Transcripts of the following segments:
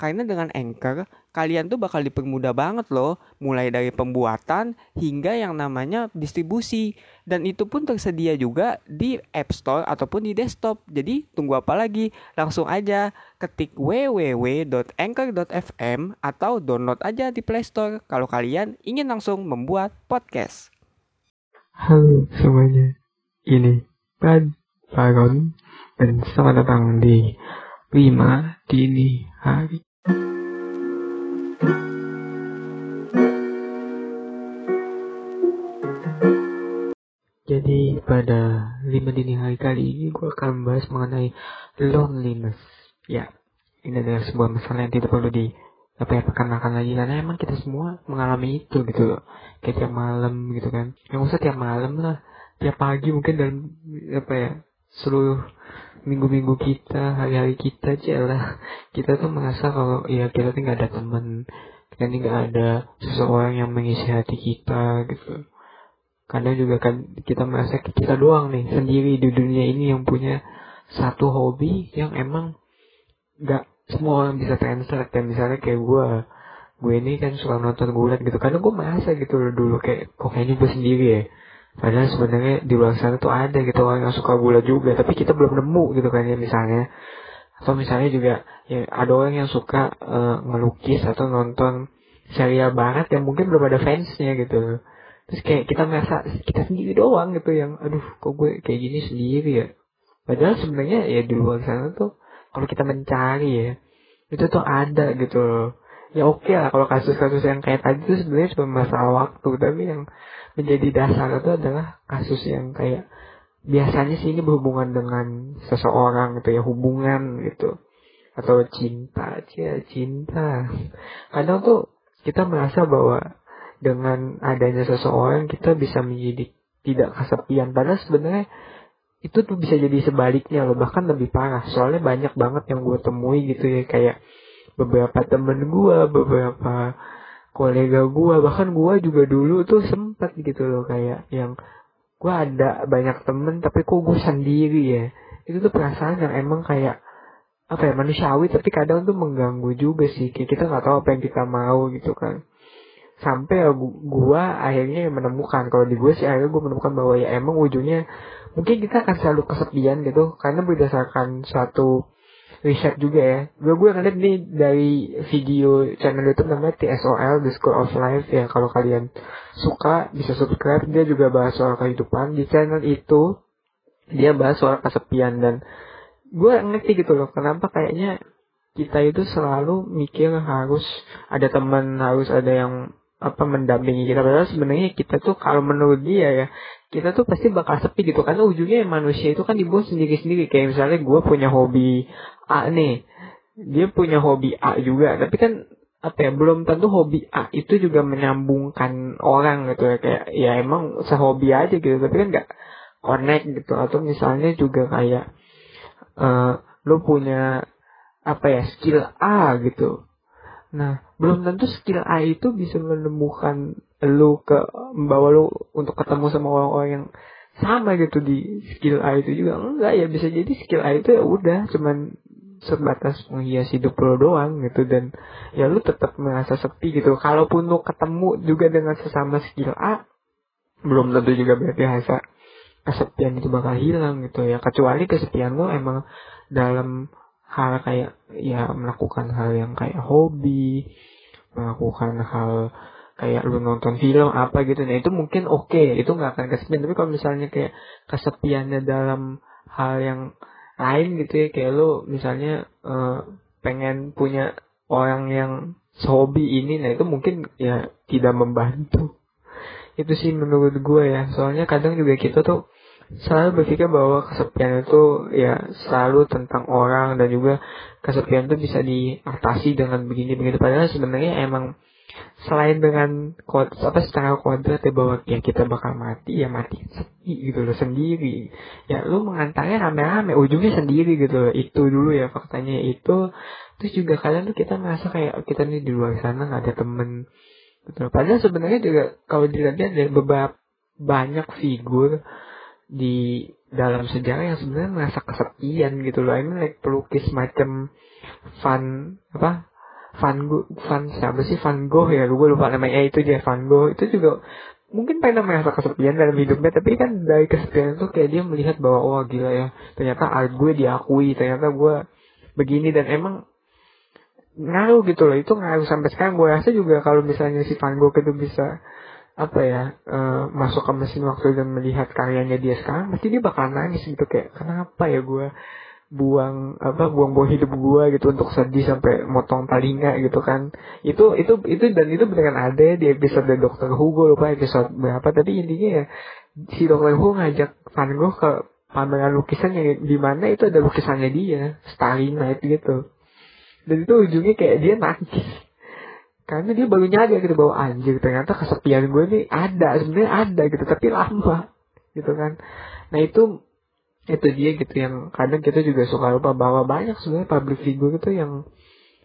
Karena dengan Anchor, kalian tuh bakal dipermudah banget loh, mulai dari pembuatan hingga yang namanya distribusi. Dan itu pun tersedia juga di App Store ataupun di desktop. Jadi tunggu apa lagi? Langsung aja ketik www.anchor.fm atau download aja di Play Store kalau kalian ingin langsung membuat podcast. Halo semuanya, ini Pad Faron dan selamat datang di 5 dini hari. Jadi pada 5 dini hari kali ini gue akan membahas mengenai loneliness. Ya, ini adalah sebuah masalah yang tidak perlu di apa ya perkenalkan lagi. Karena emang kita semua mengalami itu gitu loh. Kayak tiap malam gitu kan. Yang usah tiap malam lah. Tiap pagi mungkin dalam apa ya seluruh minggu-minggu kita hari-hari kita aja lah. Kita tuh merasa kalau ya kita tuh nggak ada teman kita nih nggak ada seseorang yang mengisi hati kita gitu. Kadang juga kan kita merasa kita doang nih sendiri di dunia ini yang punya satu hobi yang emang nggak semua orang bisa translate. Dan misalnya kayak gue gue ini kan suka nonton gulat gitu. Karena gue merasa gitu dulu kayak kok kayaknya gue sendiri ya padahal sebenarnya di luar sana tuh ada gitu orang yang suka gulat juga tapi kita belum nemu gitu kan ya misalnya. Atau misalnya juga ya ada orang yang suka uh, ngelukis atau nonton serial barat yang mungkin belum ada fansnya gitu. Terus kayak kita merasa kita sendiri doang gitu yang aduh kok gue kayak gini sendiri ya? Padahal sebenarnya ya di luar sana tuh kalau kita mencari ya itu tuh ada gitu loh ya oke okay lah. Kalau kasus-kasus yang kayak tadi itu sebenarnya cuma masalah waktu. Tapi yang menjadi dasar itu adalah kasus yang kayak biasanya sih ini berhubungan dengan seseorang gitu ya. Hubungan gitu. Atau cinta. Cia cinta. Kadang tuh kita merasa bahwa dengan adanya seseorang kita bisa menjadi tidak kesepian. Padahal sebenarnya itu tuh bisa jadi sebaliknya loh. Bahkan lebih parah. Soalnya banyak banget yang gue temui gitu ya. Kayak beberapa temen gue beberapa kolega gue bahkan gue juga dulu tuh sempat gitu loh kayak yang gue ada banyak temen tapi kok gue sendiri ya. Itu tuh perasaan yang emang kayak apa ya manusiawi tapi kadang tuh mengganggu juga sih. Kayak kita nggak tahu apa yang kita mau gitu kan. Sampai ya gue akhirnya menemukan kalau di gue sih akhirnya gue menemukan bahwa ya emang ujungnya mungkin kita akan selalu kesepian gitu karena berdasarkan suatu riset juga ya. Gue gue ngeliat nih dari video channel YouTube namanya TSOL The School of Life. Ya kalau kalian suka bisa subscribe. Dia juga bahas soal kehidupan. Di channel itu dia bahas soal kesepian. Dan gue ngerti gitu loh kenapa kayaknya kita itu selalu mikir harus ada teman harus ada yang apa mendampingi kita. Padahal sebenarnya kita tuh kalau menurut dia ya kita tuh pasti bakal sepi gitu. Karena ujungnya manusia itu kan dibuat sendiri-sendiri. Kayak misalnya gue punya hobi A nih. Dia punya hobi A juga. Tapi kan apa ya belum tentu hobi A itu juga menyambungkan orang gitu ya. Kayak ya emang sehobi aja gitu. Tapi kan nggak connect gitu. Atau misalnya juga kayak uh, lo punya apa ya skill A gitu. Nah, belum tentu skill A itu bisa menemukan lu ke membawa lu untuk ketemu sama orang-orang yang sama gitu di skill A itu juga. Enggak ya bisa jadi skill A itu ya udah cuman sebatas menghias hidup lo doang gitu. Dan ya lu tetap merasa sepi gitu. Kalaupun lu ketemu juga dengan sesama skill A belum tentu juga berarti rasa kesepian itu bakal hilang gitu ya. Kecuali kesepian lo emang dalam hal kayak ya melakukan hal yang kayak hobi melakukan hal kayak lu nonton film apa gitu. Nah itu mungkin oke okay, itu nggak akan kesepian. Tapi kalau misalnya kayak kesepiannya dalam hal yang lain gitu ya kayak lu misalnya uh, pengen punya orang yang hobi ini nah itu mungkin ya tidak membantu. Itu sih menurut gue ya. Soalnya kadang juga kita tuh selalu berpikir bahwa kesepian itu ya selalu tentang orang dan juga kesepian itu bisa diatasi dengan begini begitu padahal sebenarnya emang selain dengan apa secara kodrat ya bahwa ya kita bakal mati ya mati sepi gitu loh sendiri. Ya lu mengantarnya rame-rame ujungnya sendiri gitu loh. Itu dulu ya faktanya itu. Terus juga kadang tuh kita merasa kayak kita nih di luar sana nggak ada temen. Gitu padahal sebenarnya juga kalau dilihat dari beberapa banyak figur di dalam sejarah yang sebenarnya merasa kesepian gitu loh. Ini like pelukis macam Van apa? Van Gogh Van siapa sih? Van Gogh ya gue lupa namanya. Itu dia Van Gogh. Itu juga mungkin pernah merasa kesepian dalam hidupnya tapi kan dari kesepian itu kayak dia melihat bahwa wah gila ya ternyata art gue diakui ternyata gue begini. Dan emang ngaruh gitu loh. Itu ngaruh sampai sekarang. Gue rasa juga kalau misalnya si Van Gogh itu bisa apa ya uh, masuk ke mesin waktu dan melihat karyanya dia sekarang pasti dia bakal nangis gitu kayak kenapa ya gue buang apa buang-buang hidup gua gitu untuk sedih sampai motong talinga gitu kan. Itu itu itu dan itu beneran ada di episode Dokter Hugo lupa episode berapa tadi intinya ya si Dokter Hugo ngajak Van Gogh ke pameran lukisan yang di mana itu ada lukisannya dia Starry Night gitu. Dan itu ujungnya kayak dia nangis karena dia baru nyadar gitu bahwa anjir ternyata kesepian gue ini ada sebenarnya ada gitu. Tapi lama gitu kan. Nah itu itu dia gitu yang kadang kita juga suka lupa bahwa banyak sebenarnya public figure itu yang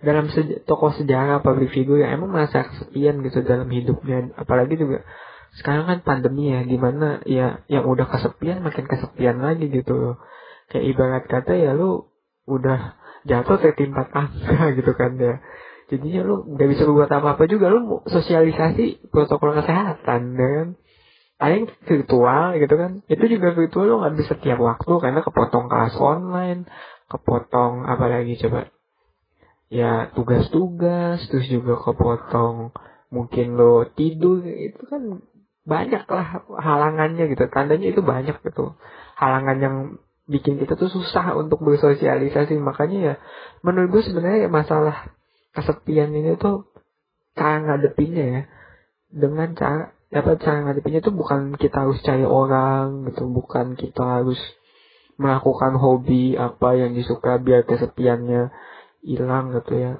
dalam seja tokoh sejarah public figure yang emang merasa kesepian gitu dalam hidupnya. Apalagi juga sekarang kan pandemi ya di mana ya yang udah kesepian makin kesepian lagi gitu loh. Kayak ibarat kata ya lu udah jatuh tertimpa tangga gitu kan ya jadinya lu nggak bisa buat apa apa juga lu sosialisasi protokol kesehatan ya kan? Paling virtual gitu kan. Itu juga virtual lo nggak bisa tiap waktu karena kepotong kelas online kepotong apa lagi coba? Ya tugas-tugas terus juga kepotong mungkin lo tidur itu kan banyak lah halangannya gitu. Tandanya itu banyak gitu. Halangan yang bikin kita tuh susah untuk bersosialisasi. Makanya ya menurut gue sebenarnya ya masalah kesepian ini tuh cara ngadepinnya ya. Dengan cara dapat cara ngadepinnya itu bukan kita harus cari orang gitu bukan kita harus melakukan hobi apa yang disuka biar kesepiannya hilang gitu ya.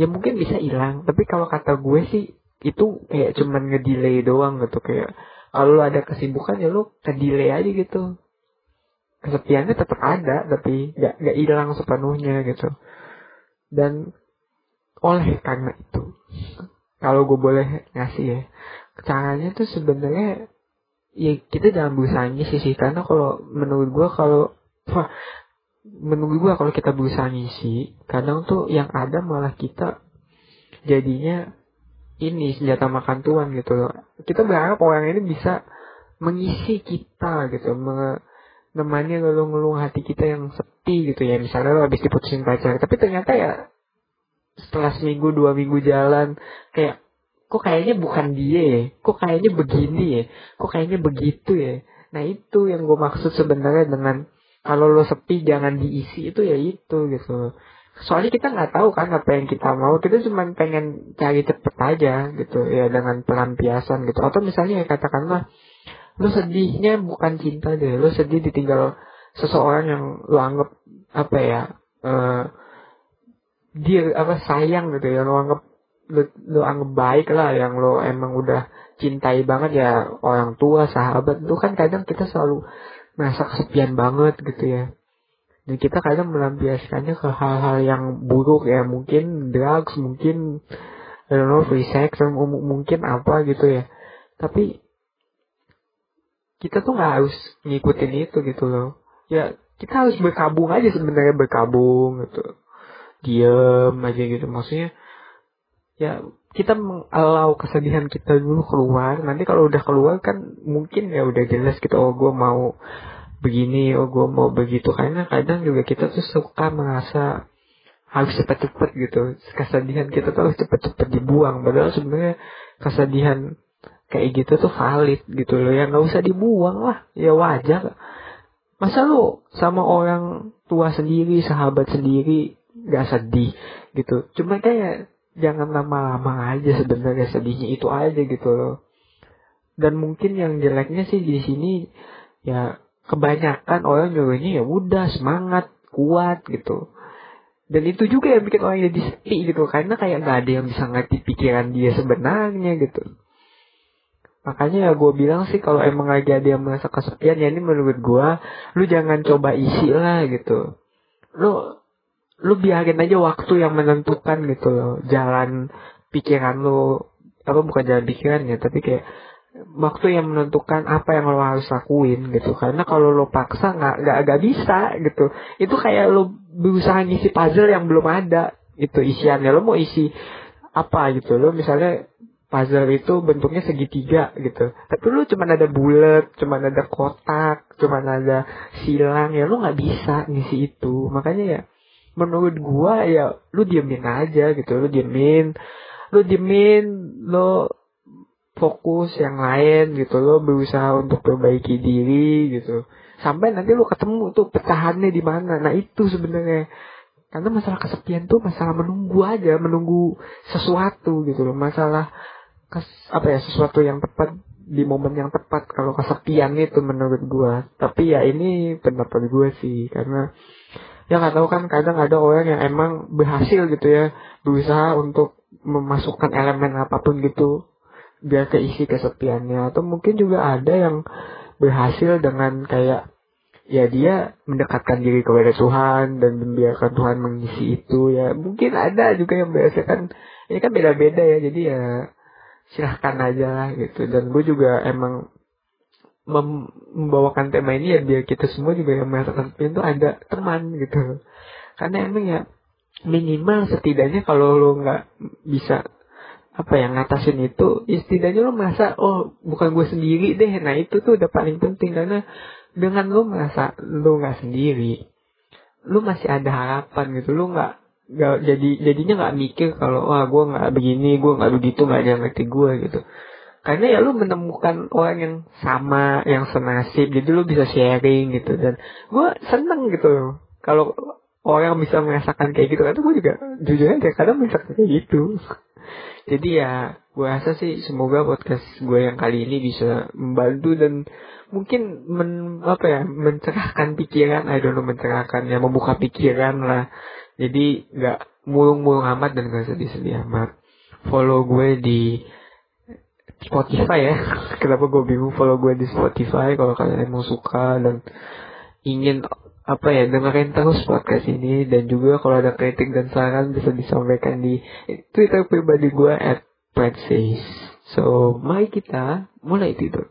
Ya mungkin bisa hilang tapi kalau kata gue sih itu kayak cuman ngedelay doang gitu kayak kalau ada kesibukan ya lu kedelay aja gitu. Kesepiannya tetap ada tapi gak gak hilang sepenuhnya gitu. Dan oleh karena itu. Kalau gue boleh ngasih ya. Caranya tuh sebenarnya ya kita jangan berusaha sih. Karena kalau menurut gua kalau wah, menurut gua kalau kita berusaha ngisi kadang tuh yang ada malah kita jadinya ini senjata makan tuan gitu loh. Kita berharap orang ini bisa mengisi kita gitu menemani ngeluh-ngeluh hati kita yang sepi gitu ya. Misalnya lo habis diputusin pacar tapi ternyata ya setelah seminggu dua minggu jalan kayak kok kayaknya bukan dia ya? Kok kayaknya begini ya? Kok kayaknya begitu ya? Nah itu yang gue maksud sebenarnya dengan kalau lo sepi jangan diisi. Itu ya itu gitu. Soalnya kita nggak tahu kan apa yang kita mau. Kita cuma pengen cari cepet aja gitu. Ya dengan pelampiasan gitu. Atau misalnya ya katakanlah lo sedihnya bukan cinta deh. Lo sedih ditinggal seseorang yang lo anggap apa ya uh, dia apa sayang gitu ya. Lo anggap lu, lu anggap baik lah yang lo emang udah cintai banget ya orang tua sahabat. Itu kan kadang kita selalu merasa kesepian banget gitu ya. Dan kita kadang melampiaskannya ke hal-hal yang buruk ya. Mungkin drugs mungkin I don't know free sex mungkin apa gitu ya. Tapi kita tuh nggak harus ngikutin itu gitu loh. Ya kita harus berkabung aja sebenarnya berkabung gitu diem aja gitu. Maksudnya ya kita mengalau kesedihan kita dulu keluar. Nanti kalau udah keluar kan mungkin ya udah jelas gitu oh gue mau begini oh gue mau begitu. Karena kadang juga kita tuh suka merasa harus cepet-cepet gitu. Kesedihan kita tuh harus cepet-cepet dibuang. Padahal sebenarnya kesedihan kayak gitu tuh valid gitu loh. Ya nggak usah dibuang lah. Ya wajar. Masa lu sama orang tua sendiri sahabat sendiri gak sedih gitu. Cuma kayak jangan lama-lama aja sebenarnya sedihnya itu aja gitu loh. Dan mungkin yang jeleknya sih di sini ya kebanyakan orang nyuruhnya ya udah semangat kuat gitu. Dan itu juga yang bikin orang jadi sepi gitu karena kayak gak ada yang bisa ngerti pikiran dia sebenarnya gitu. Makanya ya gue bilang sih kalau emang lagi ada yang merasa kesepian ya ini menurut gue lu jangan coba isi lah gitu. Lu lu biarin aja waktu yang menentukan gitu loh. Jalan pikiran lu apa bukan jalan pikirannya tapi kayak waktu yang menentukan apa yang lo harus lakuin gitu. Karena kalau lo paksa nggak nggak nggak bisa gitu. Itu kayak lo berusaha ngisi puzzle yang belum ada itu isiannya. Lo mau isi apa gitu. Lo misalnya puzzle itu bentuknya segitiga gitu. Tapi lo cuma ada bulat cuma ada kotak cuma ada silang ya lo nggak bisa ngisi itu. Makanya ya menurut gua ya lu diemin aja gitu lu diemin lu diemin lo fokus yang lain gitu lo berusaha untuk perbaiki diri gitu. Sampai nanti lo ketemu tuh pecahannya di mana. Nah itu sebenarnya. Karena masalah kesepian tuh masalah menunggu aja menunggu sesuatu gitu loh. Masalah kes, apa ya sesuatu yang tepat di momen yang tepat. Kalau kesepian itu menurut gua. Tapi ya ini pendapat gua sih karena ya nggak tahu kan kadang ada orang yang emang berhasil gitu ya berusaha untuk memasukkan elemen apa pun gitu biar keisi kesepiannya. Atau mungkin juga ada yang berhasil dengan kayak ya dia mendekatkan diri kepada Tuhan dan membiarkan Tuhan mengisi itu ya. Mungkin ada juga yang biasa kan ini kan beda-beda ya jadi ya silahkan aja lah gitu. Dan gue juga emang membawakan tema ini ya biar kita semua juga yang merasakan itu ada teman gitu. Karena emang ya minimal setidaknya kalau lo nggak bisa apa yang ngatasin itu ya setidaknya lo merasa oh bukan gue sendiri deh. Nah itu tuh udah paling penting. Karena dengan lo merasa lo nggak sendiri lo masih ada harapan gitu. Lo nggak nggak jadi jadinya nggak mikir kalau wah gue nggak begini gue nggak begitu nggak ada yang ngerti gue gitu karena ya lo menemukan orang yang sama yang senasib jadi lo bisa sharing gitu. Dan gue seneng gitu kalau orang bisa merasakan kayak gitu karena gue juga jujur aja kadang merasakan kayak gitu. Jadi ya gue rasa sih semoga podcast gue yang kali ini bisa membantu dan mungkin men, apa ya mencerahkan pikiran. I don't know mencerahkan ya membuka pikiran lah. Jadi nggak mulung-mulung amat dan gak sedih-sedih amat. Follow gue di Spotify ya. Kenapa gue bingung follow gue di Spotify kalau kalian mau suka dan ingin apa ya dengerin terus podcast ini. Dan juga kalau ada kritik dan saran bisa disampaikan di Twitter pribadi gue at So, mari kita mulai tidur.